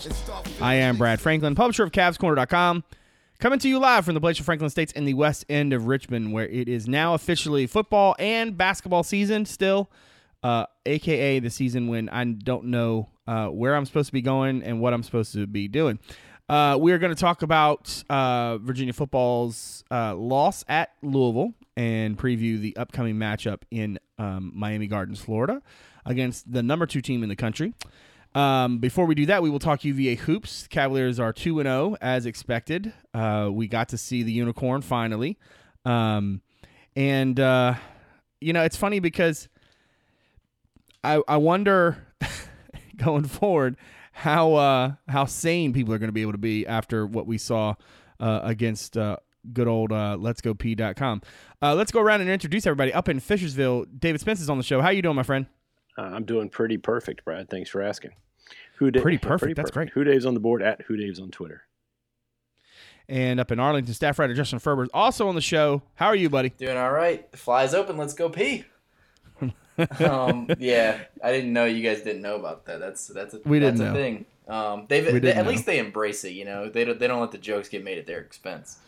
sports. I am Brad Franklin, publisher of CavsCorner.com, coming to you live from the Blaisdell Franklin Estates in the west end of Richmond, where it is now officially football and basketball season still, uh, aka the season when I don't know uh, where I'm supposed to be going and what I'm supposed to be doing. Uh, we are going to talk about uh, Virginia football's uh, loss at Louisville and preview the upcoming matchup in um, Miami Gardens, Florida, against the number two team in the country. Um, before we do that, we will talk UVA hoops. Cavaliers are two and zero as expected. Uh, we got to see the unicorn finally, um, and uh, you know it's funny because I I wonder going forward how uh, how sane people are going to be able to be after what we saw uh, against uh, good old uh, let's go p.com. Let's go around and introduce everybody up in Fishersville. David Spence is on the show. How you doing, my friend? I'm doing pretty perfect, Brad. Thanks for asking. Who da- Pretty perfect. That's great. Who Dave's on the board at Who Dave's on Twitter. And up in Arlington, staff writer Justin Ferber is also on the show. How are you, buddy? Doing all right. The fly's open. Let's go Peay. um, yeah, I didn't know you guys didn't know about that. That's that's a, We didn't a know. thing. Um, they've We they, at know. least they embrace it. You know, they don't they don't let the jokes get made at their expense.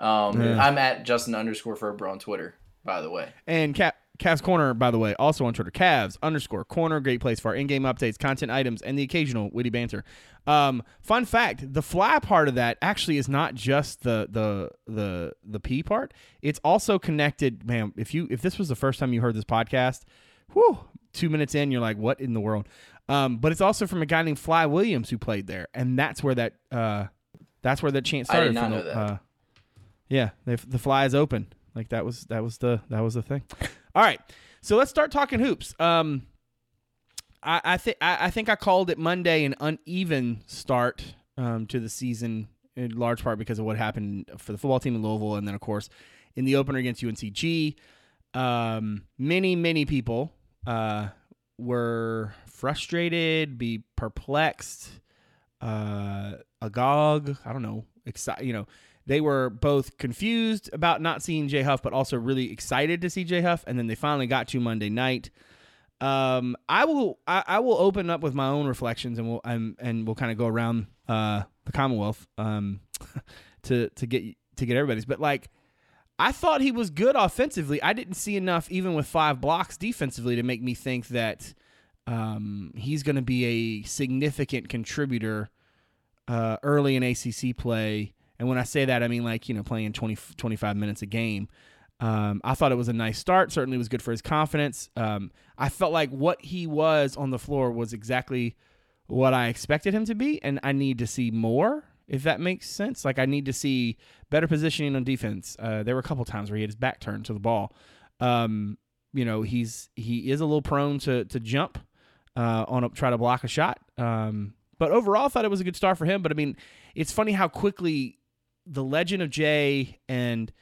Um, Yeah. I'm at Justin underscore Ferber on Twitter. By the way, And Ca- Cavs Corner, by the way, also on Twitter. Cavs underscore Corner, great place for our in-game updates, content items, and the occasional witty banter. Um, fun fact: the fly part of that actually is not just the the the the Peay part. It's also connected. Man, if you if this was the first time you heard this podcast, whew, two minutes in, you're like, what in the world? Um, but it's also from a guy named Fly Williams who played there, and that's where that uh, that's where that chant I started. did not from know the, that. Uh, yeah, the fly is open. Like that was that was the that was the thing. All right, so let's start talking hoops. Um, I I think I think I called it Monday an uneven start um, to the season in large part because of what happened for the football team in Louisville, and then of course in the opener against UNCG. Um, many many people uh, were frustrated, be perplexed, uh, agog. I don't know, excited. You know, they were both confused about not seeing Jay Huff, but also really excited to see Jay Huff. And then they finally got to Monday night. Um, I will I, I will open up with my own reflections, and we'll and we'll kind of go around uh, the Commonwealth um, to to get to get everybody's. But like, I thought he was good offensively. I didn't see enough, even with five blocks defensively, to make me think that um, he's going to be a significant contributor uh, early in ACC play. And when I say that, I mean like, you know, playing 20, 25 minutes a game. Um, I thought it was a nice start. Certainly was good for his confidence. Um, I felt like what he was on the floor was exactly what I expected him to be. And I need to see more, if that makes sense. Like, I need to see better positioning on defense. Uh, there were a couple times where he had his back turned to the ball. Um, you know, he's he is a little prone to to jump uh, on a try to block a shot. Um, but overall, I thought it was a good start for him. But I mean, it's funny how quickly the legend of Jay and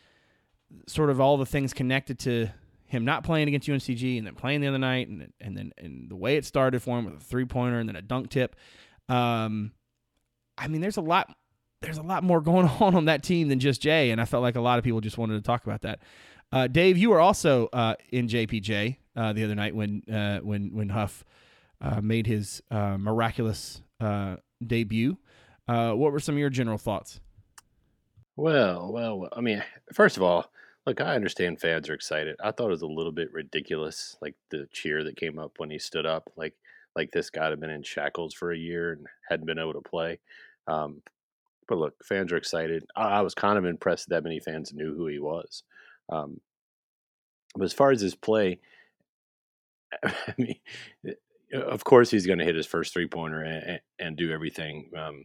sort of all the things connected to him not playing against UNCG and then playing the other night, and and then and the way it started for him with a three pointer and then a dunk tip. Um, I mean, there's a lot. There's a lot more going on on that team than just Jay, and I felt like a lot of people just wanted to talk about that. Uh, Dave, you were also uh, in JPJ uh, the other night when uh, when when Huff uh, made his uh, miraculous debut. What were some of your general thoughts? Well, well, well, I mean, first of all, look, I understand fans are excited. I thought it was a little bit ridiculous, like the cheer that came up when he stood up, like like this guy had been in shackles for a year and hadn't been able to play. Um, but look, fans are excited. I, I was kind of impressed that many fans knew who he was. Um, but as far as his play, I mean, of course he's going to hit his first three pointer and, and do everything um,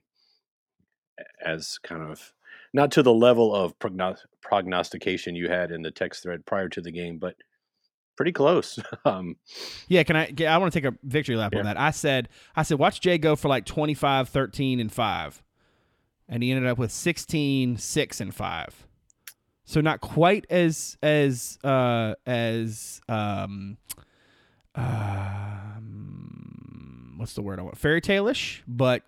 as kind of not to the level of prognos- prognostication you had in the text thread prior to the game, but pretty close. um, Yeah, can I? I want to take a victory lap Yeah. on that. I said, I said, watch Jay go for like 25, 13, and five, and he ended up with 16, six, and five. So not quite as as uh, as um, um, what's the word I want? Fairy tale-ish, but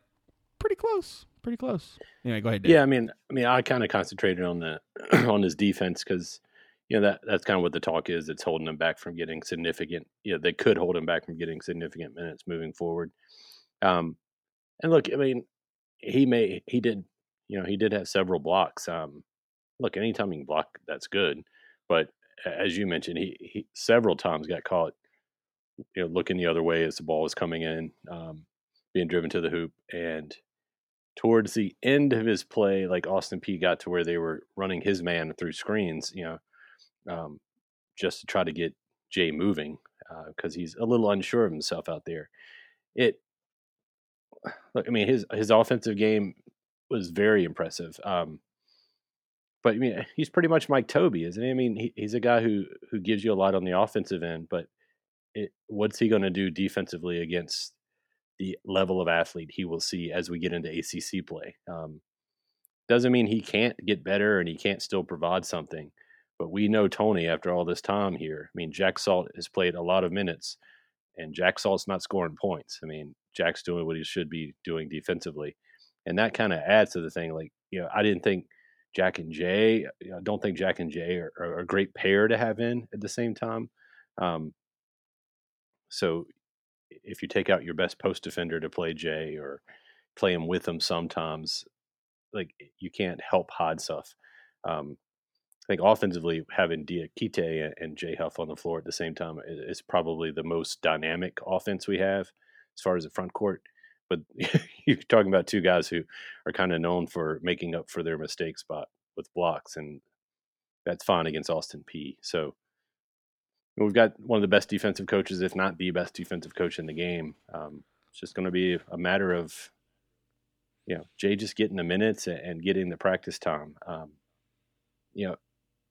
pretty close. Pretty close. Anyway, go ahead. Dave. yeah, I mean, I mean, I kind of concentrated on the on his defense because you know that that's kind of what the talk is. It's holding him back from getting significant. You know, they could hold him back from getting significant minutes moving forward. Um, and look, I mean, he may he did you know he did have several blocks. Um, look, anytime you can block, that's good. But as you mentioned, he, he several times got caught, you know, looking the other way as the ball was coming in, um, being driven to the hoop, and towards the end of his play, like Austin Peay got to where they were running his man through screens, you know, um, just to try to get Jay moving because uh, he's a little unsure of himself out there. It, look, I mean, his his offensive game was very impressive. Um, but I mean, he's pretty much Mike Tobey, isn't he? I mean, he, he's a guy who who gives you a lot on the offensive end, but it, what's he going to do defensively against the level of athlete he will see as we get into ACC play? Um, doesn't mean he can't get better and he can't still provide something, but we know Tony after all this time here. I mean, Jack Salt has played a lot of minutes, and Jack Salt's not scoring points. I mean, Jack's doing what he should be doing defensively, and that kind of adds to the thing. Like, you know, I didn't think Jack and Jay. You know, I don't think Jack and Jay are, are, a great pair to have in at the same time. Um, so if you take out your best post defender to play Jay or play him with him sometimes, like you can't help hide stuff. Um, I think offensively having Diakite and Jay Huff on the floor at the same time is probably the most dynamic offense we have as far as the front court. But you're talking about two guys who are kind of known for making up for their mistake spot with blocks, and that's fine against Austin Peay. So we've got one of the best defensive coaches, if not the best defensive coach in the game. Um, it's just going to be a matter of, you know, Jay just getting the minutes and getting the practice time. Um, you know,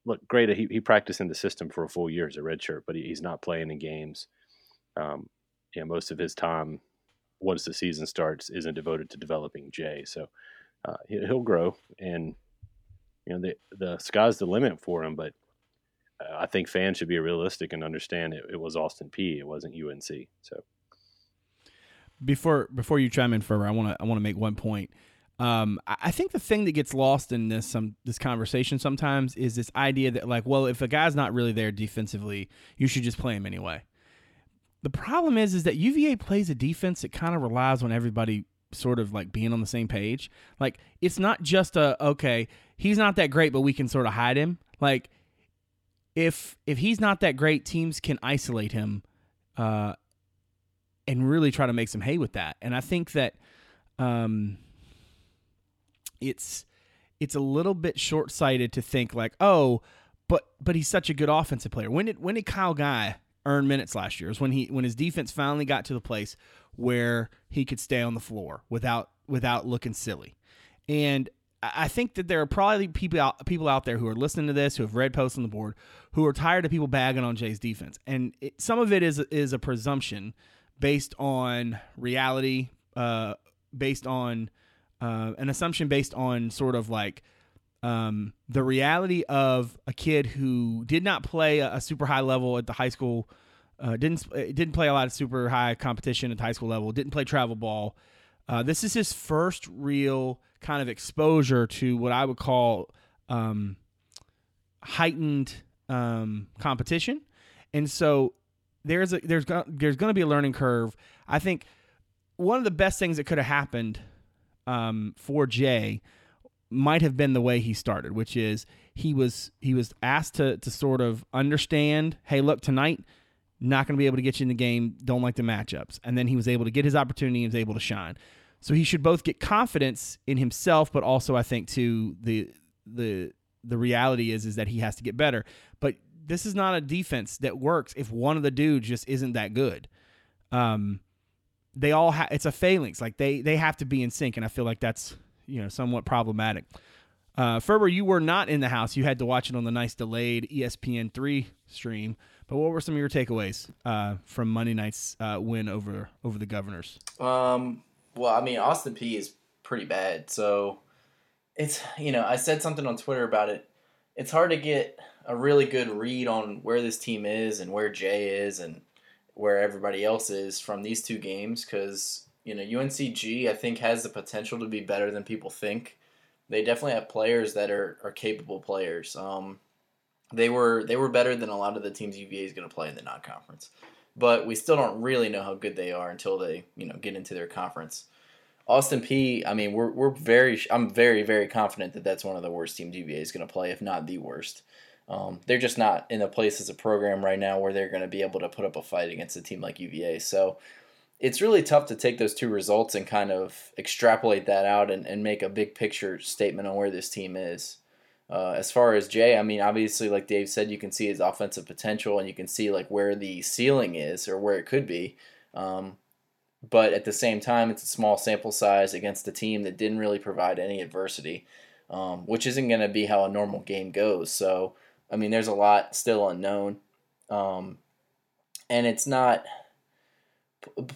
look, great. He, he practiced in the system for a full year as a redshirt, but he, he's not playing in games. Um, you know, most of his time once the season starts isn't devoted to developing Jay. So uh, he'll grow, and you know the the sky's the limit for him. But I think fans should be realistic and understand it, it was Austin Peay. It wasn't UNC. So before before you chime in further, I want to I want to make one point. Um, I think the thing that gets lost in this some this conversation sometimes is this idea that like, well, if a guy's not really there defensively, you should just play him anyway. The problem is, is that UVA plays a defense that kind of relies on everybody sort of like being on the same page. Like it's not just a okay, he's not that great, but we can sort of hide him. Like if if he's not that great, teams can isolate him, uh, and really try to make some hay with that. And I think that, um, it's it's a little bit short sighted to think like, oh, but but he's such a good offensive player. When did when did Kyle Guy earn minutes last year Was when he when his defense finally got to the place where he could stay on the floor without without looking silly. And I think that there are probably people out people out there who are listening to this who have read posts on the board who are tired of people bagging on Jay's defense, and it, some of it is is a presumption based on reality, uh, based on uh, an assumption based on sort of like um, the reality of a kid who did not play a, a super high level at the high school, uh, didn't uh, didn't play a lot of super high competition at the high school level, didn't play travel ball. Uh, this is his first real kind of exposure to what I would call um, heightened um, competition, and so there's a there's there's going to be a learning curve. I think one of the best things that could have happened um, for Jay might have been the way he started, which is he was he was asked to to sort of understand, hey, look, tonight not going to be able to get you in the game, don't like the matchups. And then he was able to get his opportunity and was able to shine. So he should both get confidence in himself, but also I think to the the the reality is is that he has to get better. But this is not a defense that works if one of the dudes just isn't that good. Um, they all have it's a phalanx. Like they they have to be in sync, and I feel like that's you know somewhat problematic. Uh, Ferber, you were not in the house. You had to watch it on the nice delayed ESPN three stream. But what were some of your takeaways uh, from Monday night's uh, win over over the Governors? Um, well, I mean, Austin Peay is pretty bad. So it's you know I said something on Twitter about it. It's hard to get a really good read on where this team is and where Jay is and where everybody else is from these two games because you know, UNCG I think has the potential to be better than people think. They definitely have players that are, are capable players. Um, they were they were better than a lot of the teams UVA is going to play in the non-conference. But we still don't really know how good they are until they you know get into their conference. Austin Peay, I mean, we're we're very I'm very very confident that that's one of the worst teams UVA is going to play, if not the worst. Um, they're just not in a place as a program right now where they're going to be able to put up a fight against a team like UVA. So it's really tough to take those two results and kind of extrapolate that out and, and make a big picture statement on where this team is. Uh, as far as Jay, I mean, obviously, like Dave said, you can see his offensive potential and you can see like where the ceiling is or where it could be. Um, but at the same time, it's a small sample size against a team that didn't really provide any adversity, um, which isn't going to be how a normal game goes. So, I mean, there's a lot still unknown, um, and it's not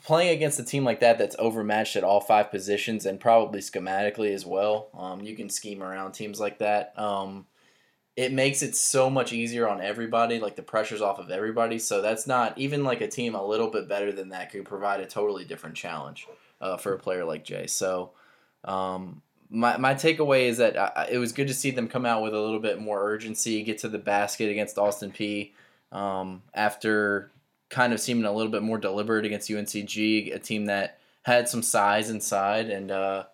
playing against a team like that that's overmatched at all five positions and probably schematically as well. Um, you can scheme around teams like that. Um, it makes it so much easier on everybody. Like the pressure's off of everybody. So that's not even like a team a little bit better than that could provide a totally different challenge uh, for a player like Jay. So um, my my takeaway is that I, it was good to see them come out with a little bit more urgency, get to the basket against Austin Peay. Um, after kind of seeming a little bit more deliberate against UNCG, a team that had some size inside and uh,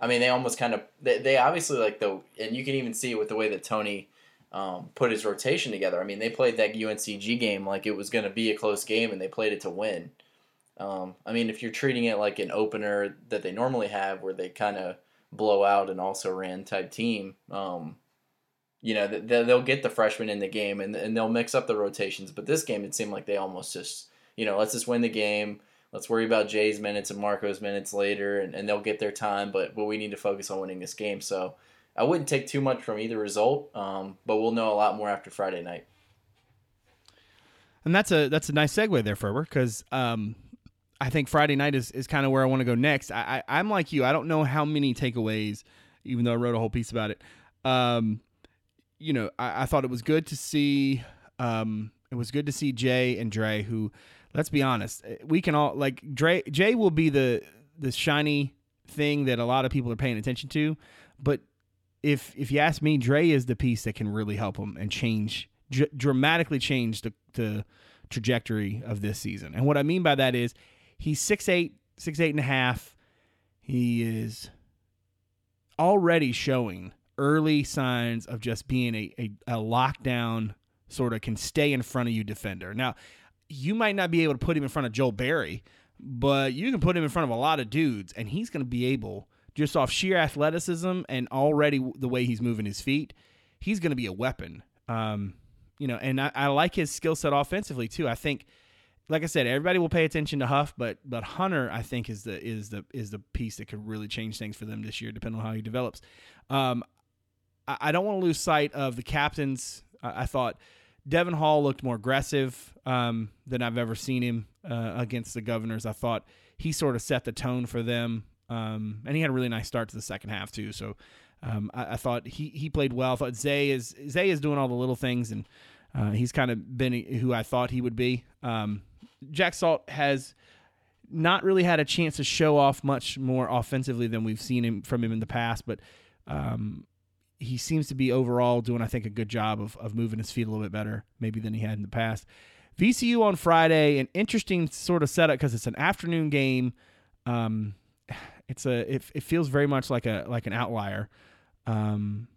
I mean they almost kind of they, they obviously like the and you can even see it with the way that Tony um, put his rotation together. I mean they played that UNCG game like it was going to be a close game and they played it to win. Um, I mean if you're treating it like an opener that they normally have where they kind of blow out and also ran type team. Um, you know, they'll get the freshmen in the game and, and they'll mix up the rotations. But this game, it seemed like they almost just, you know, let's just win the game. Let's worry about Jay's minutes and Marco's minutes later, and, and they'll get their time. But but we need to focus on winning this game. So I wouldn't take too much from either result, um, but we'll know a lot more after Friday night. And that's a that's a nice segue there, Ferber, because um, I think Friday night is, is kind of where I want to go next. I, I am like you. I don't know how many takeaways, even though I wrote a whole piece about it. Um, you know, I, I thought it was good to see. Um, it was good to see Jay and Dre, who, let's be honest, eh, we can all like Dre. Jay will be the the shiny thing that a lot of people are paying attention to, but if if you ask me, Dre is the piece that can really help him and change dr- dramatically change the the trajectory of this season. And what I mean by that is he's six eight, six eight and a half. He is already showing early signs of just being a, a, a lockdown sort of can stay in front of you defender. Now, you might not be able to put him in front of Joel Berry, but you can put him in front of a lot of dudes, and he's going to be able, just off sheer athleticism and already the way he's moving his feet, he's going to be a weapon. Um, you know, and I, I like his skill set offensively too. I think, like I said, everybody will pay attention to Huff, but but Hunter, I think, is the is the is the piece that could really change things for them this year, depending on how he develops. Um, I don't want to lose sight of the captains. I thought Devon Hall looked more aggressive um, than I've ever seen him uh, against the Governors. I thought he sort of set the tone for them, um, and he had a really nice start to the second half too. So um, I, I, thought he he played well. I thought Zay is Zay is doing all the little things, and uh, he's kind of been who I thought he would be. Um, Jack Salt has not really had a chance to show off much more offensively than we've seen him from him in the past, but um, he seems to be overall doing, I think, a good job of, of moving his feet a little bit better, maybe than he had in the past. VCU on Friday, an interesting sort of setup because it's an afternoon game. Um, it's a it, it feels very much like a like an outlier. Um,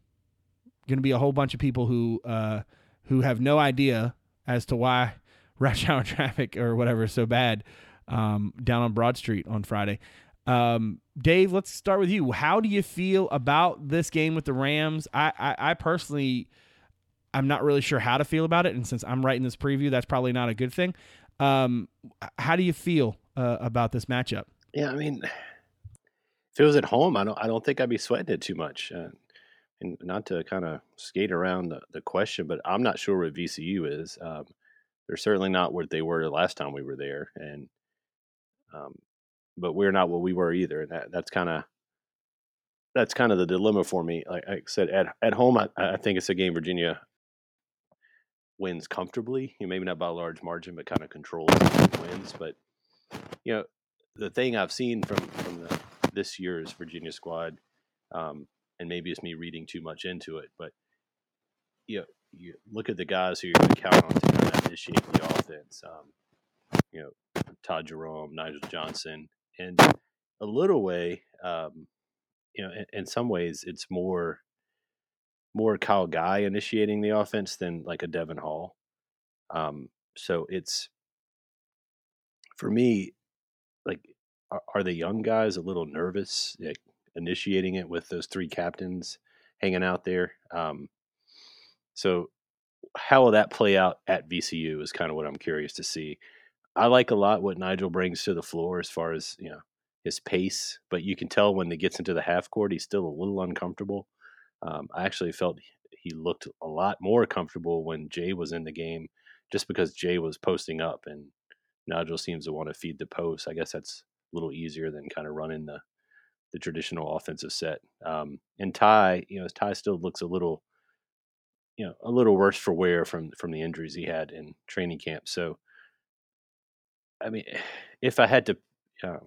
going to be a whole bunch of people who uh, who have no idea as to why rush hour traffic or whatever is so bad um, down on Broad Street on Friday. Um, Dave, let's start with you. How do you feel about this game with the Rams? I, I, I personally, I'm not really sure how to feel about it, and since I'm writing this preview, that's probably not a good thing. Um, how do you feel uh, about this matchup? Yeah, I mean, if it was at home, I don't, I don't think I'd be sweating it too much. Uh, and not to kind of skate around the, the question, but I'm not sure what VCU is. Um, they're certainly not what they were the last time we were there, and um, but we're not what we were either. And that, that's kind of that's kind of the dilemma for me. Like I said, at at home, I, I think it's a game Virginia wins comfortably. You know, maybe not by a large margin, but kind of controls wins. But you know, the thing I've seen from from the, this year's Virginia squad, um, and maybe it's me reading too much into it, but you know, you look at the guys who to count on to kind of initiate the offense. Um, you know, Ty Jerome, Nigel Johnson, and a little way, um, you know, in, in, some ways, it's more more Kyle Guy initiating the offense than like a Devon Hall. Um, so it's for me, like, are, are, the young guys a little nervous like, initiating it with those three captains hanging out there? Um, so how will that play out at VCU is kind of what I'm curious to see. I like a lot what Nigel brings to the floor as far as you know his pace, but you can tell when he gets into the half court, he's still a little uncomfortable. Um, I actually felt he looked a lot more comfortable when Jay was in the game, just because Jay was posting up and Nigel seems to want to feed the post. I guess that's a little easier than kind of running the the traditional offensive set. Um, and Ty, you know, Ty still looks a little, you know, a little worse for wear from from the injuries he had in training camp. So, I mean, if I had to, uh,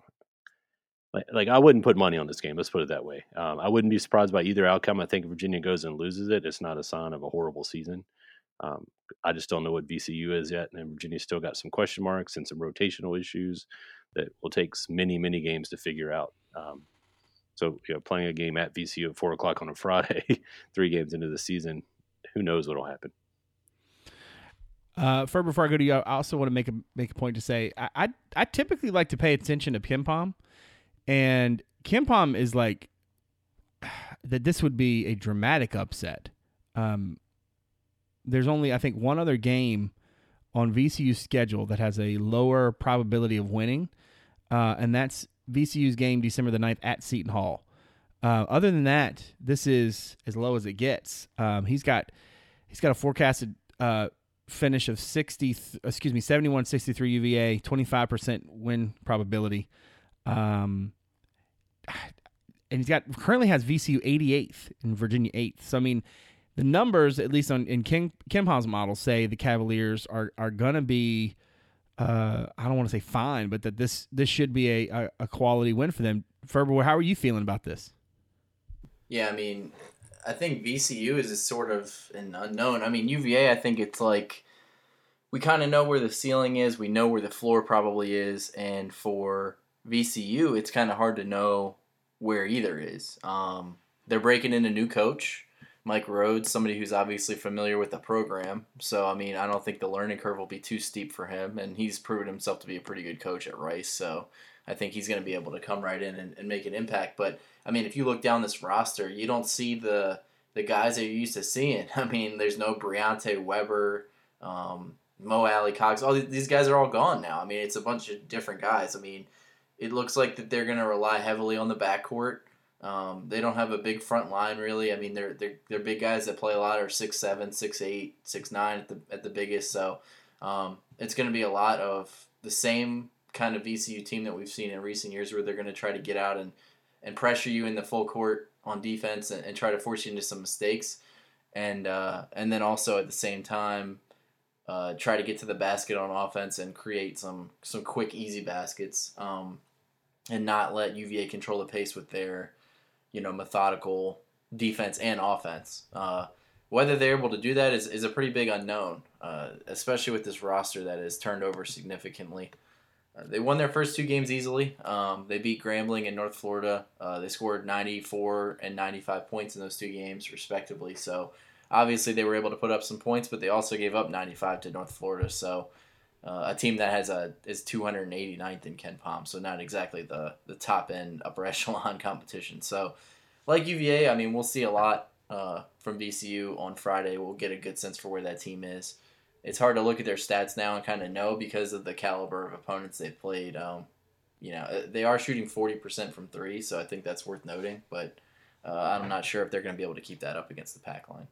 like, like I wouldn't put money on this game. Let's put it that way. Um, I wouldn't be surprised by either outcome. I think Virginia goes and loses it. It's not a sign of a horrible season. Um, I just don't know what VCU is yet, and Virginia's still got some question marks and some rotational issues that will take many, many games to figure out. Um, so, you know, playing a game at VCU at four o'clock on a Friday, three games into the season, who knows what'll happen. Uh, for before I go to you, I also want to make a make a point to say I I, I typically like to pay attention to KenPom, and KenPom is like that. This would be a dramatic upset. Um, there's only I think one other game on VCU's schedule that has a lower probability of winning, uh, and that's VCU's game December the 9th at Seton Hall. Uh, other than that, this is as low as it gets. Um, he's got he's got a forecasted uh, finish of 60 excuse me 71 63 UVA 25% win probability um, and he's got currently has VCU 88th and Virginia 8th so I mean the numbers, at least on in King KenPom's model, say the Cavaliers are are gonna be. Uh, I don't want to say fine, but that this this should be a, a, a quality win for them. Ferber, how are you feeling about this? Yeah, I mean, I think VCU is sort of an unknown. I mean, UVA, I think it's like we kind of know where the ceiling is, we know where the floor probably is, and for VCU, it's kind of hard to know where either is. Um, they're breaking in a new coach. Mike Rhoades, somebody who's obviously familiar with the program. So, I mean, I don't think the learning curve will be too steep for him. And he's proven himself to be a pretty good coach at Rice. So, I think he's going to be able to come right in and, and make an impact. But, I mean, if you look down this roster, you don't see the the guys that you're used to seeing. I mean, there's no Briante Weber, um, Mo Alie-Cox. All these guys are all gone now. I mean, it's a bunch of different guys. I mean, it looks like that they're going to rely heavily on the backcourt. Um, they don't have a big front line really. I mean, they're they're, they're big guys that play a lot are six seven, six eight, six nine at the at the biggest. So um, it's going to be a lot of the same kind of VCU team that we've seen in recent years, where they're going to try to get out and and pressure you in the full court on defense and, and try to force you into some mistakes, and uh, and then also at the same time. Uh, try to get to the basket on offense and create some some quick easy baskets um, and not let UVA control the pace with their you know, methodical defense and offense. Uh, whether they're able to do that is, is a pretty big unknown, uh, especially with this roster that has turned over significantly. Uh, they won their first two games easily. Um, they beat Grambling in North Florida. Uh, they scored 94 and 95 points in those two games, respectively. So obviously they were able to put up some points, but they also gave up 95 to North Florida. So uh, a team that has a is 289th in KenPom, so not exactly the the top end upper echelon competition. So, like UVA, I mean, we'll see a lot uh, from VCU on Friday. We'll get a good sense for where that team is. It's hard to look at their stats now and kind of know because of the caliber of opponents they've played. Um, you know, uh, they are shooting 40% from three, so I think that's worth noting. But uh, I'm not sure if they're going to be able to keep that up against the pack line.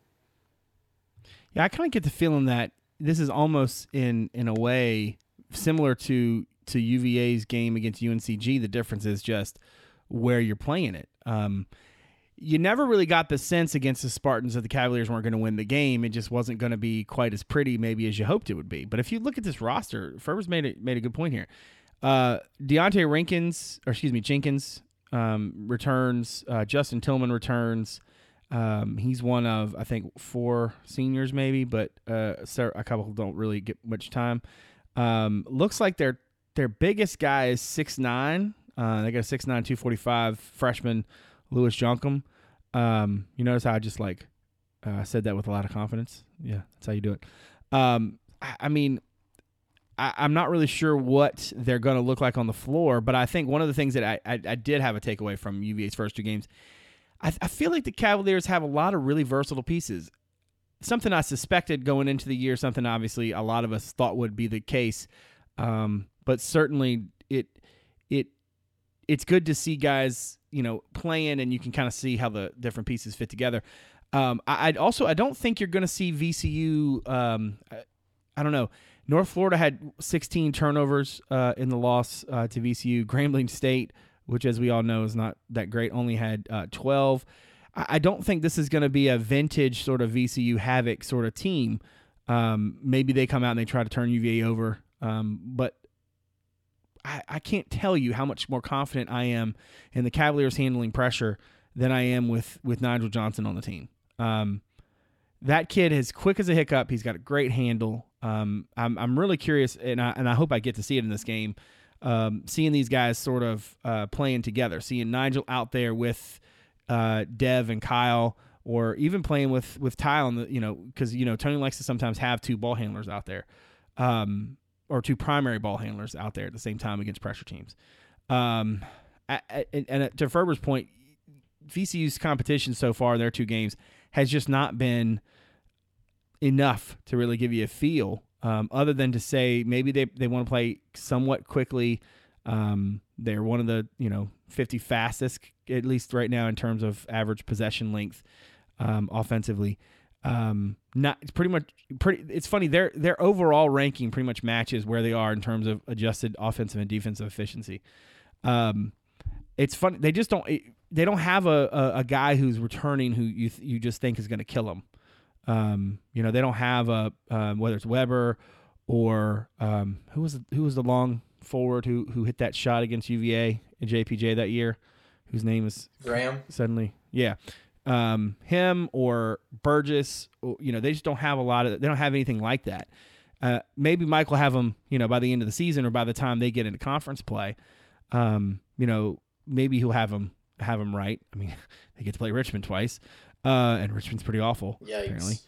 Yeah, I kind of get the feeling that this is almost in in a way similar to to UVA's game against UNCG. The difference is just where you're playing it. Um, you never really got the sense against the Spartans that the Cavaliers weren't going to win the game. It just wasn't going to be quite as pretty, maybe as you hoped it would be. But if you look at this roster, Ferber's made it made a good point here. Uh, Deontay Rinkins, or excuse me, Jenkins um, returns. Uh, Justin Tillman returns. Um, he's one of I think four seniors maybe, but uh, a couple don't really get much time. Um, looks like their their biggest guy is six nine. Uh, they got a six nine two forty five freshman Lewis Jonkum. Um, you notice how I just like uh, said that with a lot of confidence. Yeah, that's how you do it. Um, I, I mean, I, am not really sure what they're going to look like on the floor, but I think one of the things that I, I, I did have a takeaway from UVA's first two games, I, I, feel like the Cavaliers have a lot of really versatile pieces. Something I suspected going into the year, something obviously a lot of us thought would be the case, um, but certainly it it it's good to see guys you know playing and you can kind of see how the different pieces fit together. Um, I, would also I don't think you're going to see VCU. Um, I, I don't know North Florida had 16 turnovers uh, in the loss uh, to VCU. Grambling State, which as we all know is not that great, only had uh, 12. I, I don't think this is going to be a vintage sort of VCU havoc sort of team. Um, maybe they come out and they try to turn UVA over, um, but I, I can't tell you how much more confident I am in the Cavaliers handling pressure than I am with with Nigel Johnson on the team. Um, that kid is quick as a hiccup. He's got a great handle. Um, I'm I'm really curious, and I and I hope I get to see it in this game. Um, seeing these guys sort of uh, playing together, seeing Nigel out there with uh, Dev and Kyle, or even playing with with Ty on the you know because you know Tony likes to sometimes have two ball handlers out there, um, or two primary ball handlers out there at the same time against pressure teams. Um, and, to Ferber's point, VCU's competition so far their two games has just not been enough to really give you a feel, um, other than to say maybe they, they want to play somewhat quickly. Um, they're one of the you know 50 fastest, at least right now in terms of average possession length um, offensively. Um, not it's pretty much pretty. It's funny their their overall ranking pretty much matches where they are in terms of adjusted offensive and defensive efficiency. Um, it's funny they just don't they don't have a, a, a guy who's returning who you you just think is going to kill them. Um, you know, they don't have a um, whether it's Weber or um, who was the, who was the long forward who who hit that shot against UVA and JPJ that year, whose name is Graham. Suddenly, yeah, um, him or Burgess. You know, they just don't have a lot of. They don't have anything like that. Uh, maybe Mike will have them. You know, by the end of the season or by the time they get into conference play. Um, you know, maybe he'll have them have them right. I mean, they get to play Richmond twice uh, and Richmond's pretty awful Yikes. apparently.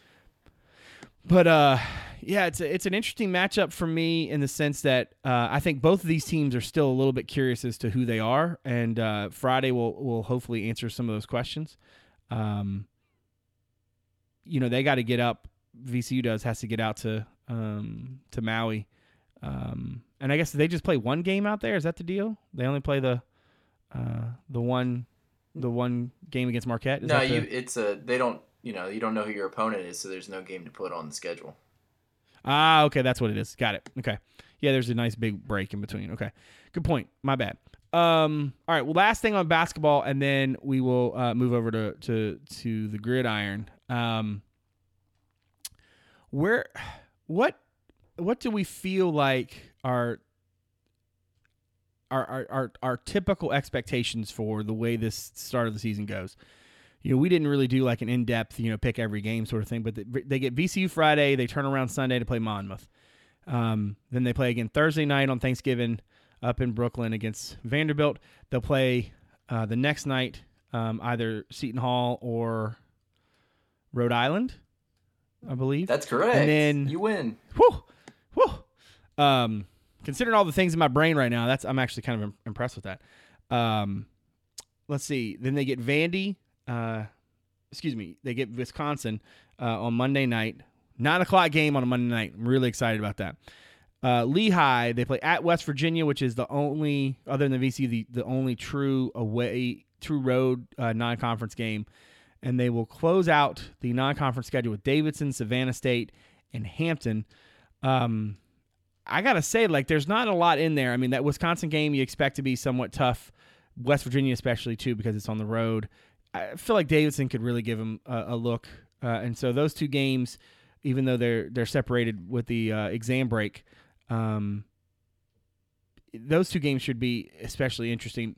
But uh, yeah, it's a, it's an interesting matchup for me in the sense that uh, I think both of these teams are still a little bit curious as to who they are, and uh, Friday will will hopefully answer some of those questions. Um, you know, they got to get up. VCU does has to get out to um, to Maui, um, and I guess they just play one game out there. Is that the deal? They only play the uh, the one the one game against Marquette? Is no, you. It's a. They don't. You know, you don't know who your opponent is, so there's no game to put on the schedule. Ah, okay, that's what it is. Got it. Okay, yeah, there's a nice big break in between. Okay, good point. My bad. Um, all right. Well, last thing on basketball, and then we will uh, move over to to to the gridiron. Um, where, what, what do we feel like are our, our, our, our typical expectations for the way this start of the season goes. You know, we didn't really do like an in depth, you know, pick every game sort of thing, but they get VCU Friday, they turn around Sunday to play Monmouth. Um, then they play again Thursday night on Thanksgiving up in Brooklyn against Vanderbilt. They'll play uh, the next night um, either Seton Hall or Rhode Island, I believe. That's correct. And then you win. Whew, whew. Um, considering all the things in my brain right now, that's I'm actually kind of impressed with that. Um, let's see. Then they get Vandy. Uh, excuse me. They get Wisconsin uh, on Monday night. Nine o'clock game on a Monday night. I'm really excited about that. Uh, Lehigh, they play at West Virginia, which is the only, other than the VC, the, the only true away, true road uh, non conference game. And they will close out the non conference schedule with Davidson, Savannah State, and Hampton. Um, I gotta say, like, there's not a lot in there. I mean, that Wisconsin game you expect to be somewhat tough. West Virginia, especially too, because it's on the road. I feel like Davidson could really give them a, a look, uh, and so those two games, even though they're they're separated with the uh, exam break, um, those two games should be especially interesting.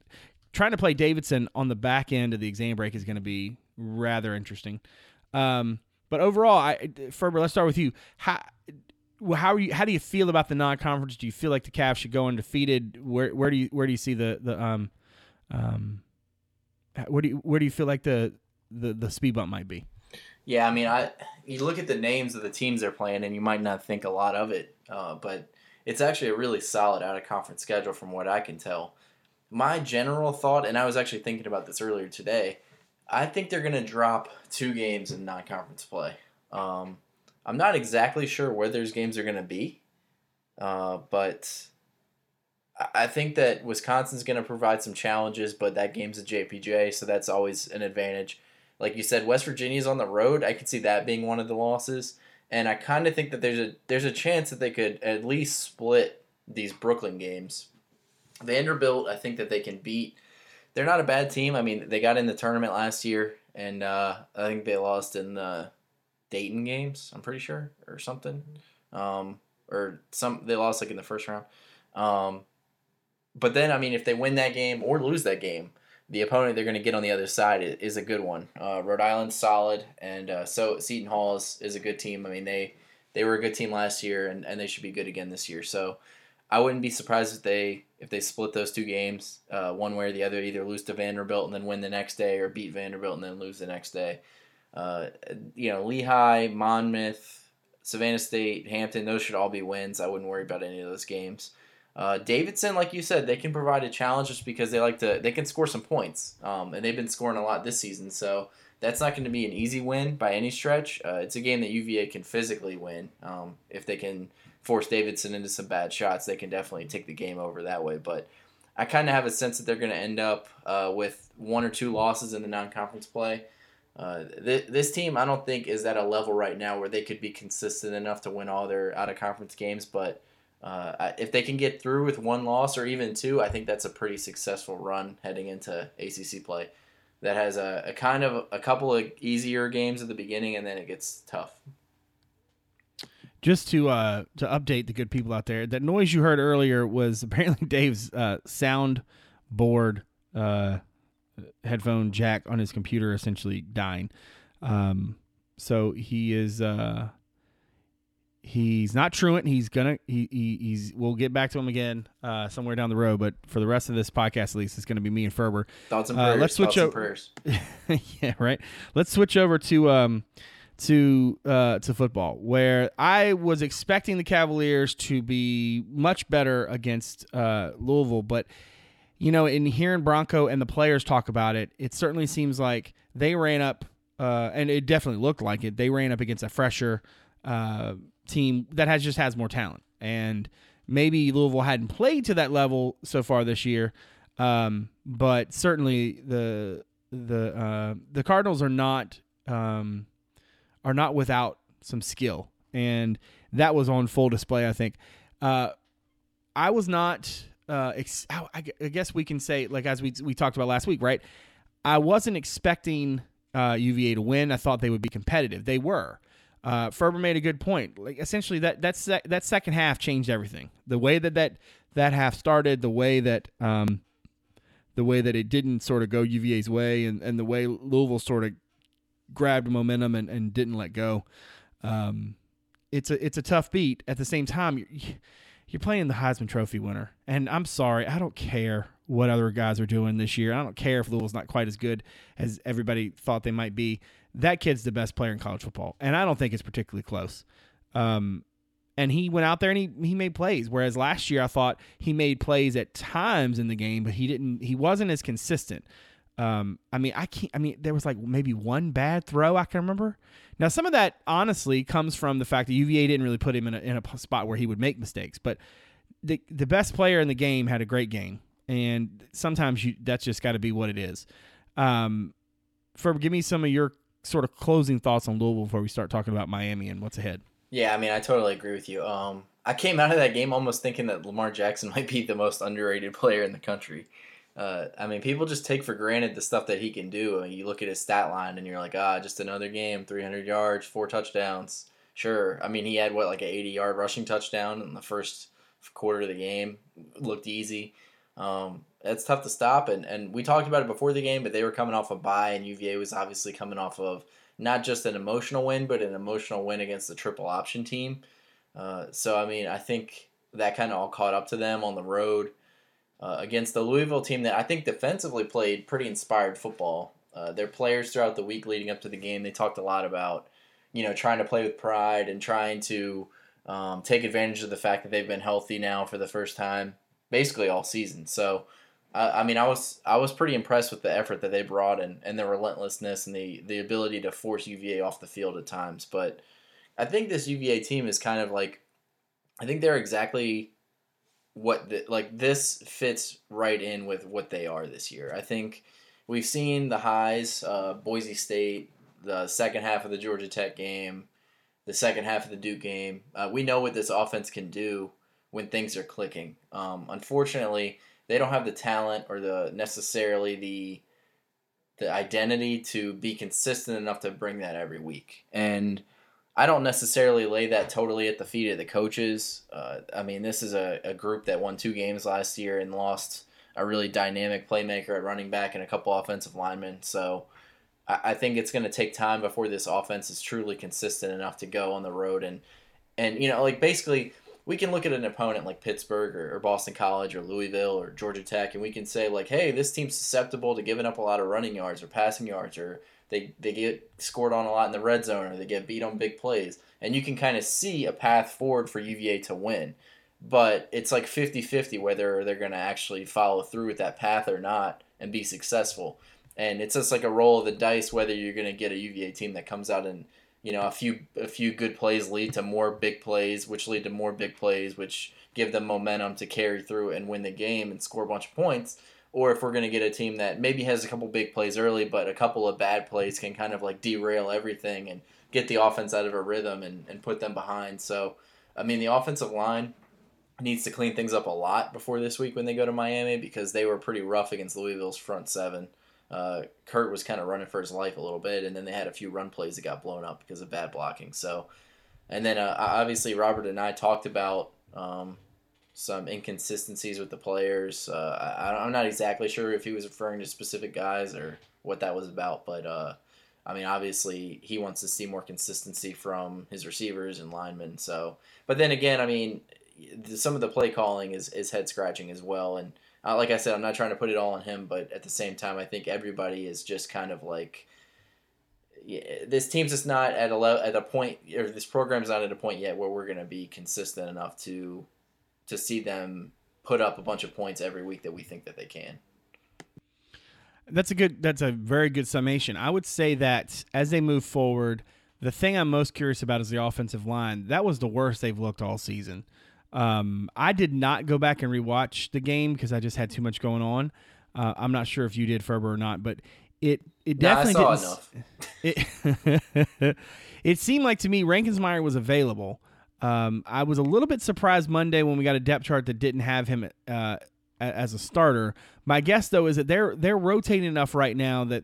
trying to play Davidson on the back end of the exam break is going to be rather interesting. Um, but overall, I Ferber, let's start with you. How how are you? How do you feel about the non-conference? Do you feel like the Cavs should go undefeated? Where where do you where do you see the the um um where do you where do you feel like the the the speed bump might be? Yeah, I mean, I you look at the names of the teams they're playing, and you might not think a lot of it, uh, but it's actually a really solid out of conference schedule from what I can tell. My general thought, and I was actually thinking about this earlier today, I think they're going to drop two games in non conference play. Um, I'm not exactly sure where those games are going to be, uh, but I think that Wisconsin's going to provide some challenges, but that game's a JPJ, so that's always an advantage. Like you said, West Virginia's on the road. I could see that being one of the losses, and I kind of think that there's a there's a chance that they could at least split these Brooklyn games. Vanderbilt, I think that they can beat. They're not a bad team. I mean, they got in the tournament last year, and uh, I think they lost in the Dayton games. I'm pretty sure, or something, um, or some they lost like in the first round. Um, but then, I mean, if they win that game or lose that game, the opponent they're going to get on the other side is a good one. Uh, Rhode Island's solid, and uh, so Seton Hall is, is a good team. I mean, they they were a good team last year, and, and they should be good again this year. So I wouldn't be surprised if they if they split those two games, uh, one way or the other, either lose to Vanderbilt and then win the next day, or beat Vanderbilt and then lose the next day. Uh, you know, Lehigh, Monmouth, Savannah State, Hampton, those should all be wins. I wouldn't worry about any of those games. Uh, Davidson, like you said, they can provide a challenge just because they like to. They can score some points, um, and they've been scoring a lot this season. So that's not going to be an easy win by any stretch. Uh, it's a game that UVA can physically win um, if they can force Davidson into some bad shots. They can definitely take the game over that way. But I kind of have a sense that they're going to end up uh, with one or two losses in the non-conference play. Uh, th- this team, I don't think, is at a level right now where they could be consistent enough to win all their out-of-conference games, but uh, if they can get through with one loss or even two, I think that's a pretty successful run heading into ACC play. That has a, a kind of a couple of easier games at the beginning, and then it gets tough. Just to uh, to update the good people out there, that noise you heard earlier was apparently Dave's uh, sound board uh, headphone jack on his computer essentially dying. Um, so he is uh, He's not truant. He's gonna he, he he's we'll get back to him again uh, somewhere down the road. But for the rest of this podcast, at least, it's gonna be me and Ferber. Thoughts and prayers. Uh, let's switch over. yeah, right. Let's switch over to um to uh to football, where I was expecting the Cavaliers to be much better against uh, Louisville, but you know, in hearing Bronco and the players talk about it, it certainly seems like they ran up, uh, and it definitely looked like it. They ran up against a fresher. Uh, team that has just has more talent. And maybe Louisville hadn't played to that level so far this year, um, but certainly the the uh, the Cardinals are not um, are not without some skill, and that was on full display. I think uh, I was not. Uh, ex- I guess we can say like as we we talked about last week, right? I wasn't expecting uh, UVA to win. I thought they would be competitive. They were. Uh, Ferber made a good point. Like essentially, that that's that second half changed everything. The way that that that half started, the way that um, the way that it didn't sort of go UVA's way, and, and the way Louisville sort of grabbed momentum and, and didn't let go. Um, it's a it's a tough beat. At the same time, you're, you're playing the Heisman Trophy winner, and I'm sorry, I don't care what other guys are doing this year. I don't care if Louisville's not quite as good as everybody thought they might be that kid's the best player in college football, and I don't think it's particularly close. Um, and he went out there and he he made plays. Whereas last year I thought he made plays at times in the game, but he didn't. He wasn't as consistent. Um, I mean, I can't. I mean, there was like maybe one bad throw I can remember. Now, some of that honestly comes from the fact that UVA didn't really put him in a, in a spot where he would make mistakes. But the the best player in the game had a great game, and sometimes you that's just got to be what it is. Um, for give me some of your sort of closing thoughts on Louisville before we start talking about Miami and what's ahead. Yeah, I mean, I totally agree with you. Um, I came out of that game almost thinking that Lamar Jackson might be the most underrated player in the country. Uh, I mean, people just take for granted the stuff that he can do. And you look at his stat line and you're like, ah, just another game, 300 yards, four touchdowns. Sure. I mean, he had what, like an 80 yard rushing touchdown in the first quarter of the game. Looked easy. Um, It's tough to stop, and and we talked about it before the game, but they were coming off a bye, and UVA was obviously coming off of not just an emotional win, but an emotional win against the triple option team. Uh, so I mean, I think that kind of all caught up to them on the road uh, against the Louisville team that I think defensively played pretty inspired football. Uh, their players throughout the week leading up to the game, they talked a lot about, you know, trying to play with pride and trying to um, take advantage of the fact that they've been healthy now for the first time, basically all season. So, I mean, I was I was pretty impressed with the effort that they brought and, and the relentlessness and the the ability to force UVA off the field at times. But I think this UVA team is kind of like, I think they're exactly what the, like this fits right in with what they are this year. I think we've seen the highs, uh, Boise State, the second half of the Georgia Tech game, the second half of the Duke game. Uh, we know what this offense can do when things are clicking. Um, unfortunately, they don't have the talent or the necessarily the the identity to be consistent enough to bring that every week. And I don't necessarily lay that totally at the feet of the coaches. Uh, I mean, this is a, a group that won two games last year and lost a really dynamic playmaker at running back and a couple offensive linemen. So I, I think it's going to take time before this offense is truly consistent enough to go on the road and and you know like basically we can look at an opponent like Pittsburgh or, or, Boston College or Louisville or Georgia Tech, and we can say like, hey, this team's susceptible to giving up a lot of running yards or passing yards, or they they get scored on a lot in the red zone, or they get beat on big plays, and you can kind of see a path forward for UVA to win. But it's like 50-50 whether they're going to actually follow through with that path or not and be successful. And it's just like a roll of the dice whether you're going to get a UVA team that comes out and you know a few a few good plays lead to more big plays which lead to more big plays which give them momentum to carry through and win the game and score a bunch of points. Or if we're going to get a team that maybe has a couple big plays early but a couple of bad plays can kind of like derail everything and get the offense out of a rhythm and, and put them behind. So i mean the offensive line needs to clean things up a lot before this week when they go to miami because they were pretty rough against louisville's front seven uh, Kurt was kind of running for his life a little bit, and then they had a few run plays that got blown up because of bad blocking. So, and then uh, obviously Robert and I talked about um, some inconsistencies with the players. Uh, I, am not exactly sure if he was referring to specific guys or what that was about, but uh, I mean, obviously he wants to see more consistency from his receivers and linemen. So, but then again, I mean, some of the play calling is, is head scratching as well, and uh, like I said, I'm not trying to put it all on him, but at the same time, I think everybody is just kind of like yeah, this team's just not at a le- at a point, or this program's not at a point yet where we're going to be consistent enough to to see them put up a bunch of points every week that we think that they can. That's a good. That's a very good summation. I would say that as they move forward, the thing I'm most curious about is the offensive line. That was the worst they've looked all season. Um, I did not go back and rewatch the game because I just had too much going on. Uh, I'm not sure if you did, Ferber, or not, but it it definitely didn't. It, it seemed like to me Rankensmeyer was available. Um, I was a little bit surprised Monday when we got a depth chart that didn't have him uh, as a starter. My guess though is that they're they're rotating enough right now that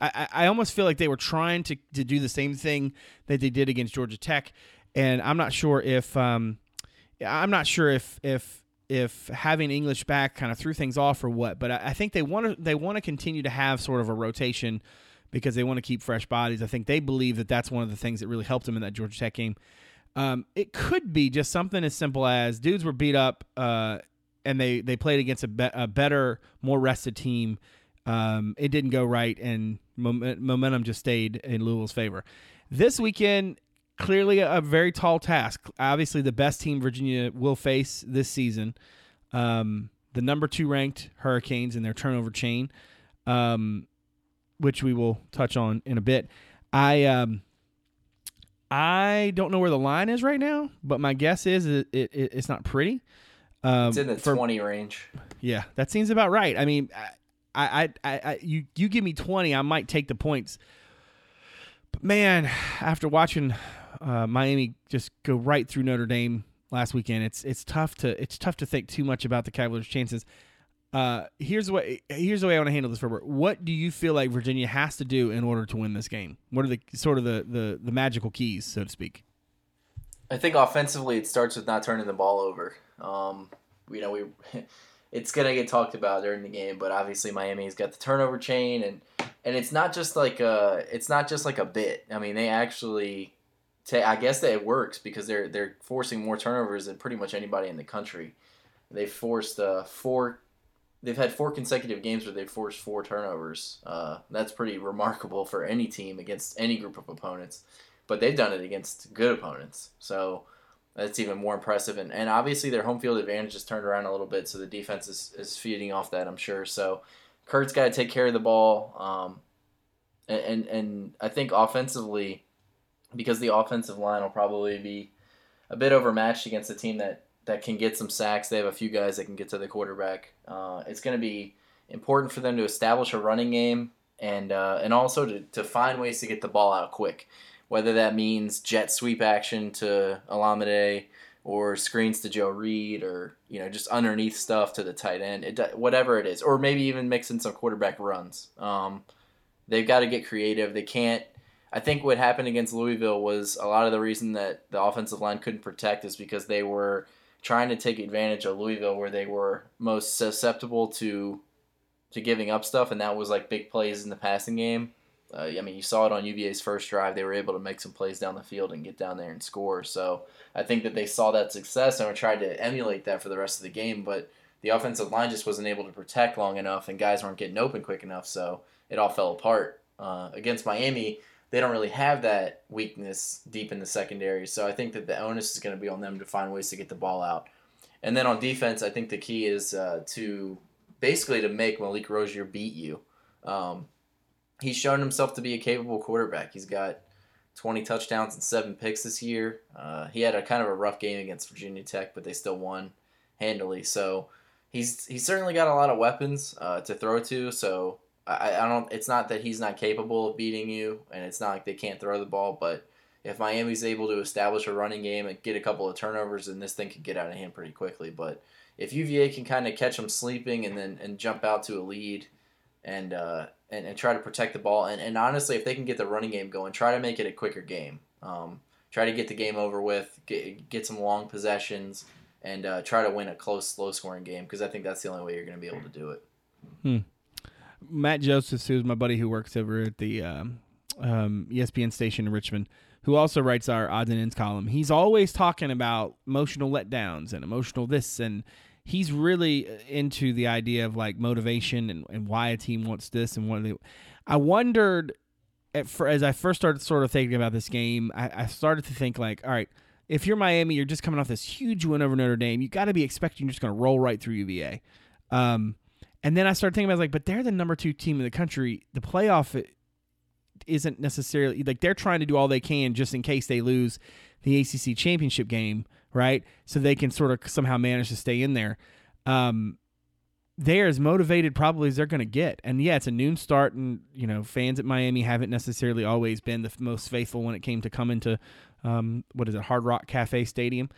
I, I almost feel like they were trying to, to do the same thing that they did against Georgia Tech, and I'm not sure if um, I'm not sure if if if having English back kind of threw things off or what, but I, I think they want to they want to continue to have sort of a rotation because they want to keep fresh bodies. I think they believe that that's one of the things that really helped them in that Georgia Tech game. Um, it could be just something as simple as dudes were beat up uh, and they they played against a, be- a better, more rested team. Um, it didn't go right, and momentum just stayed in Louisville's favor. This weekend, clearly a, very tall task. Obviously, the best team Virginia will face this season, um, the number two ranked Hurricanes in their turnover chain, um, which we will touch on in a bit. I um, I don't know where the line is right now, but my guess is it, it, it's not pretty. Um, it's in the for, twenty range. Yeah, that seems about right. I mean, I, I, I, I, you, you give me twenty, I might take the points. But man, after watching uh, Miami just go right through Notre Dame last weekend. It's it's tough to it's tough to think too much about the Cavaliers' chances. Uh, here's way here's the way I want to handle this, Robert. What do you feel like Virginia has to do in order to win this game? What are the sort of the the, the magical keys, so to speak? I think offensively, it starts with not turning the ball over. Um, you know, we it's gonna get talked about during the game. But obviously, Miami's got the turnover chain, and and it's not just like a it's not just like a bit. I mean, they actually. I guess that it works because they're they're forcing more turnovers than pretty much anybody in the country. They forced uh, four they've had four consecutive games where they've forced four turnovers. Uh, that's pretty remarkable for any team against any group of opponents. But they've done it against good opponents. So that's even more impressive. And, and obviously their home field advantage has turned around a little bit, so the defense is, is feeding off that, I'm sure. So Kurt's got to take care of the ball. Um, and, and, and I think offensively, because the offensive line will probably be a bit overmatched against a team that that can get some sacks. They have a few guys that can get to the quarterback. Uh, it's going to be important for them to establish a running game and uh, and also to, to find ways to get the ball out quick. Whether that means jet sweep action to Olamide or screens to Joe Reed or you know just underneath stuff to the tight end, it, whatever it is, or maybe even mixing some quarterback runs. Um, they've got to get creative. They can't. I think what happened against Louisville was a lot of the reason that the offensive line couldn't protect is because they were trying to take advantage of Louisville where they were most susceptible to to giving up stuff, and that was like big plays in the passing game. Uh, I mean, you saw it on UVA's first drive; they were able to make some plays down the field and get down there and score. So I think that they saw that success and tried to emulate that for the rest of the game. But the offensive line just wasn't able to protect long enough, and guys weren't getting open quick enough, so it all fell apart. Uh, against Miami, they don't really have that weakness deep in the secondary. So I think that the onus is going to be on them to find ways to get the ball out. And then on defense, I think the key is uh, to basically to make Malik Rosier beat you. Um, he's shown himself to be a capable quarterback. He's got 20 touchdowns and seven picks this year. Uh, he had a kind of a rough game against Virginia Tech, but they still won handily. So he's he's certainly got a lot of weapons uh, to throw to. So I, I don't. It's not that he's not capable of beating you, and it's not like they can't throw the ball. But if Miami's able to establish a running game and get a couple of turnovers, then this thing could get out of hand pretty quickly. But if UVA can kind of catch them sleeping and then and jump out to a lead, and uh, and, and try to protect the ball, and, and honestly, if they can get the running game going, try to make it a quicker game. Um, try to get the game over with, get get some long possessions, and uh, try to win a close, low scoring game because I think that's the only way you're going to be able to do it. Hmm. Matt Josephs, who's my buddy who works over at the um, um, ESPN station in Richmond, who also writes our odds and ends column. He's always talking about emotional letdowns and emotional this, and he's really into the idea of like motivation and, and why a team wants this and what they. I wondered, at, for, as I first started sort of thinking about this game, I, I started to think like, all right, if you're Miami, you're just coming off this huge win over Notre Dame. You got to be expecting you're just going to roll right through UVA. Um, and then I started thinking about it, like, but they're the number two team in the country. The playoff isn't necessarily like they're trying to do all they can just in case they lose the ACC championship game, right? So they can sort of somehow manage to stay in there. Um, they're as motivated probably as they're going to get. And yeah, it's a noon start, and you know, fans at Miami haven't necessarily always been the most faithful when it came to coming to um, what is it, Hard Rock Cafe Stadium.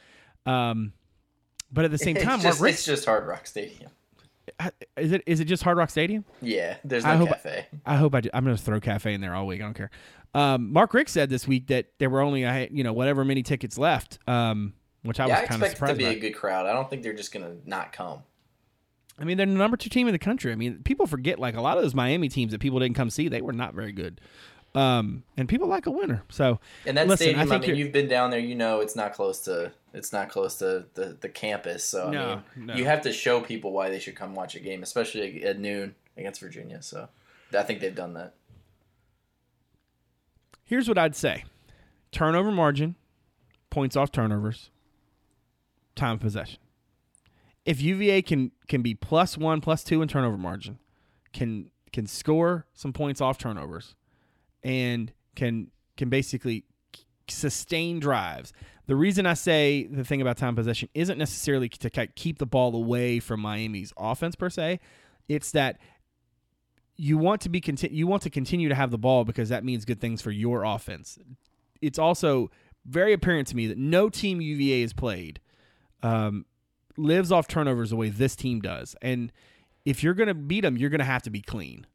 Um, but at the same time, it's just, Rick, it's just Hard Rock Stadium. Is it is it just Hard Rock Stadium? Yeah, there's no I hope, cafe. I hope I do. I'm going to throw cafe in there all week. I don't care. Um, Mark Richt said this week that there were only you know whatever many tickets left, um, which I yeah, was I kind of expect it to be by. a good crowd. I don't think they're just gonna not come. I mean, they're the number two team in the country. I mean, people forget like a lot of those Miami teams that people didn't come see. They were not very good, um, and people like a winner. So And that Listen, I stadium, I, think mean, you've been down there. You know, it's not close to it's not close to the, the campus. So I mean, no. you have to show people why they should come watch a game, especially at noon against Virginia. So I think they've done that. here's what I'd say: turnover margin, points off turnovers, time of possession. If UVA can can be plus one, plus two in turnover margin, can can score some points off turnovers, and can can basically sustain drives. The reason I say the thing about time possession isn't necessarily to keep the ball away from Miami's offense per se. It's that you want to be conti- you want to continue to have the ball because that means good things for your offense. It's also very apparent to me that no team UVA has played um, lives off turnovers the way this team does. And if you're going to beat them, you're going to have to be clean.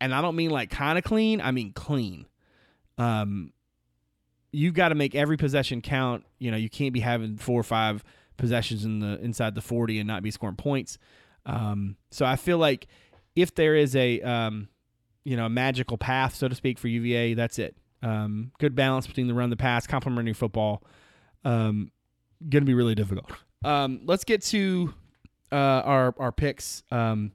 And I don't mean like kind of clean, I mean clean. Um, you've got to make every possession count. You know, you can't be having four or five possessions in the inside the 40 and not be scoring points. Um, so I feel like if there is a um, you know a magical path, so to speak, for UVA, that's it. Um, good balance between the run, the pass, complementary football. Um, going to be really difficult. Um, let's get to uh, our our picks. Um,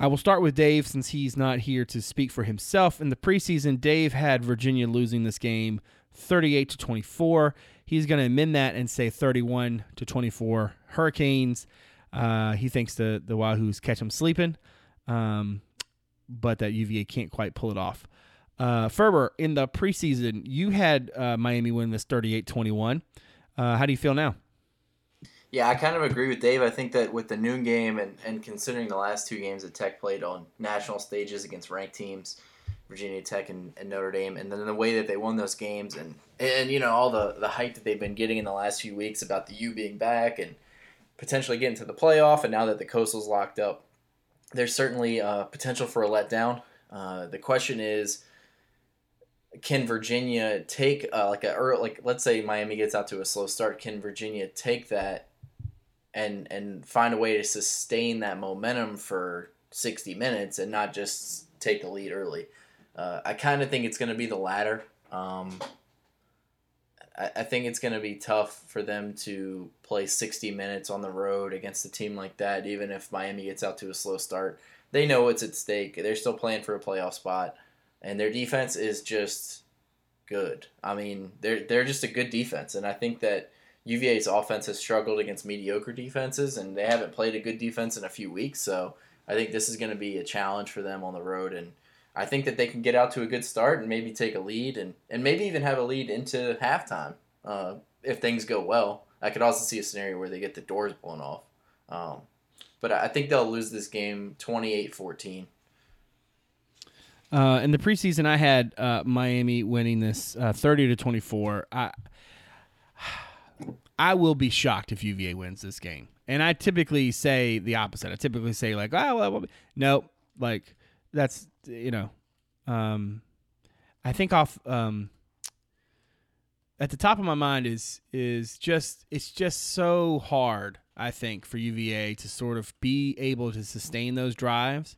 I will start with Dave since he's not here to speak for himself. In the preseason, Dave had Virginia losing this game 38 to 24. He's going to amend that and say 31 to 24 Hurricanes. Uh, he thinks the the Wahoos catch him sleeping, um, but that UVA can't quite pull it off. Uh, Ferber, in the preseason, you had uh, Miami win this 38 21. Uh, how do you feel now? Yeah, I kind of agree with Dave. I think that with the noon game and, and considering the last two games that Tech played on national stages against ranked teams, Virginia Tech and, and Notre Dame, and then the way that they won those games and and you know all the the hype that they've been getting in the last few weeks about the U being back and potentially getting to the playoff, and now that the Coastal's locked up, there's certainly uh, potential for a letdown. Uh, the question is, can Virginia take uh, like a or like let's say Miami gets out to a slow start, can Virginia take that and and find a way to sustain that momentum for 60 minutes and not just take the lead early. Uh, I kind of think it's going to be the latter. Um, I, I think it's going to be tough for them to play 60 minutes on the road against a team like that, even if Miami gets out to a slow start. They know what's at stake. They're still playing for a playoff spot, and their defense is just good. I mean, they're they're just a good defense, and I think that UVA's offense has struggled against mediocre defenses, and they haven't played a good defense in a few weeks. So I think this is going to be a challenge for them on the road, and I think that they can get out to a good start and maybe take a lead, and, and maybe even have a lead into halftime uh, if things go well. I could also see a scenario where they get the doors blown off. Um, but I think they'll lose this game 28 14. Uh, in the preseason, I had uh, Miami winning this uh, 30 to 24. I I will be shocked if UVA wins this game. And I typically say the opposite. I typically say like, oh, well, no, like that's you know, um, I think off um, at the top of my mind is is just it's just so hard. I think for UVA to sort of be able to sustain those drives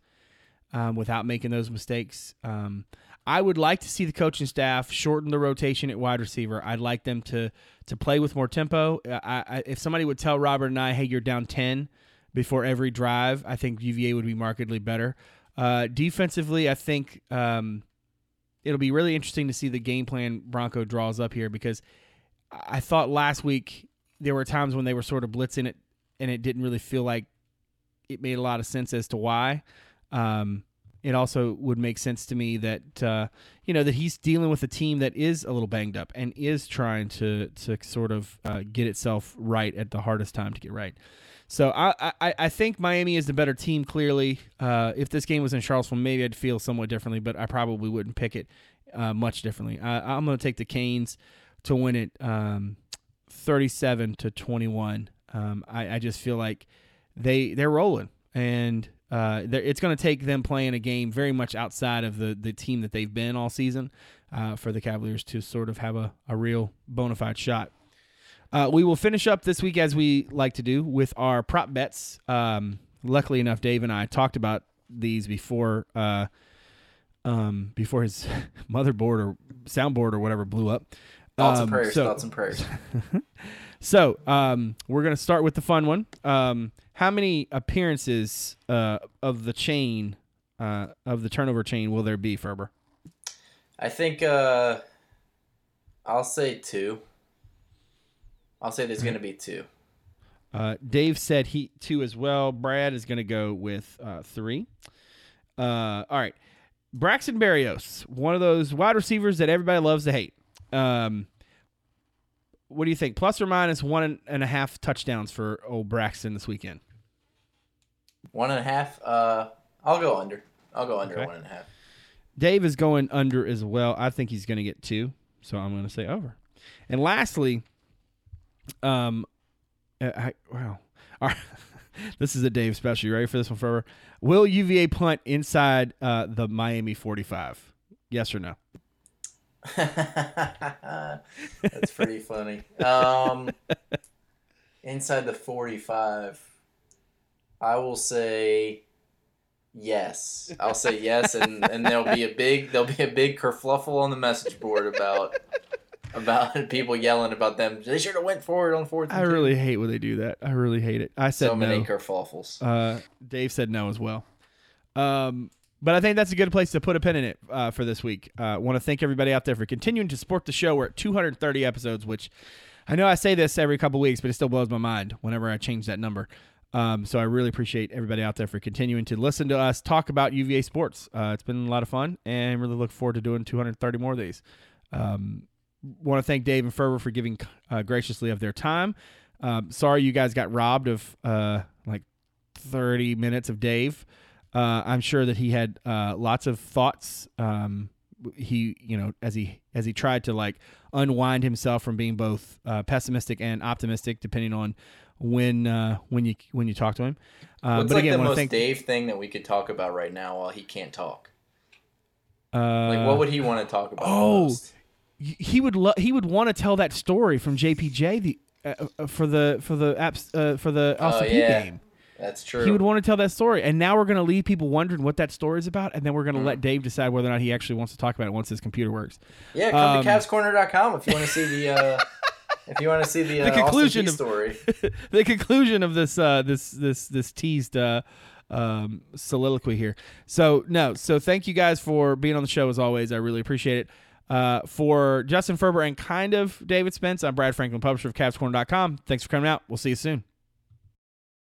um, without making those mistakes. Um, I would like to see the coaching staff shorten the rotation at wide receiver. I'd like them to to play with more tempo. I, I, if somebody would tell Robert and I, "Hey, you're down ten before every drive," I think UVA would be markedly better. Uh, defensively, I think um, it'll be really interesting to see the game plan Bronco draws up here because I thought last week there were times when they were sort of blitzing it and it didn't really feel like it made a lot of sense as to why. Um, it also would make sense to me that uh, you know that he's dealing with a team that is a little banged up and is trying to to sort of uh, get itself right at the hardest time to get right. So I I, I think Miami is the better team. Clearly, uh, if this game was in Charlottesville, maybe I'd feel somewhat differently, but I probably wouldn't pick it uh, much differently. I, am going to take the Canes to win it, um, 37 to 21. Um, I, I just feel like they they're rolling and uh, it's going to take them playing a game very much outside of the, the team that they've been all season uh, for the Cavaliers to sort of have a, a real bona fide shot. Uh, we will finish up this week as we like to do with our prop bets. Um, luckily enough, Dave and I talked about these before uh, um, before his motherboard or soundboard or whatever blew up. Thoughts um, and prayers. So, thoughts and prayers. so um, we're gonna start with the fun one. Um, how many appearances uh, of the chain uh, of the turnover chain will there be, Ferber? I think uh, I'll say two. I'll say there's going to be two. Uh, Dave said he two as well. Brad is going to go with uh, three. Uh, all right, Braxton Berrios, one of those wide receivers that everybody loves to hate. Um, what do you think? Plus or minus one and a half touchdowns for old Braxton this weekend? One and a half. Uh, I'll go under. I'll go under okay. one and a half. Dave is going under as well. I think he's going to get two, so I'm going to say over. And lastly, um, uh, I, wow, all right. this is a Dave special. You ready for this one, Ferber? Will UVA punt inside uh, the Miami 45? Yes or no? That's pretty funny. Um, inside the 45. I will say yes. I'll say yes, and, and there'll be a big there'll be a big kerfluffle on the message board about about people yelling about them. They should have went for it on fourth. I really hate when they do that. I really hate it. I said so many no. kerfluffles. Uh, Dave said no as well. Um, but I think that's a good place to put a pin in it uh, for this week. I uh, want to thank everybody out there for continuing to support the show. We're at 230 episodes, which I know I say this every couple weeks, but it still blows my mind whenever I change that number. Um, so I really appreciate everybody out there for continuing to listen to us talk about UVA sports. Uh, it's been a lot of fun, and really look forward to doing 230 more of these. Um, want to thank Dave and Ferber for giving uh, graciously of their time. Um, sorry you guys got robbed of uh, like 30 minutes of Dave. Uh, I'm sure that he had uh, lots of thoughts. Um, he, you know, as he as he tried to like unwind himself from being both uh, pessimistic and optimistic, depending on when uh, when you when you talk to him. Uh, What's but like again, the most thank. Dave thing that we could talk about right now while he can't talk? uh, Like, what would he want to talk about? oh, most? He would lo- he would want to tell that story from JPJ the uh, uh, for the for the apps uh, for the Oh, yeah. game. that's true. He would want to tell that story, and now we're going to leave people wondering what that story is about, and then we're going to Mm. let Dave decide whether or not he actually wants to talk about it once his computer works. yeah, come um, to CavsCorner.com if you want to see the uh, if you want to see the, uh, The conclusion of- story. the conclusion of this uh, this this this teased uh, um, soliloquy here. So no, so thank you guys for being on the show as always. I really appreciate it. Uh, for Justin Ferber and kind of David Spence, I'm Brad Franklin, publisher of CavsCorner.com. Thanks for coming out. We'll see you soon.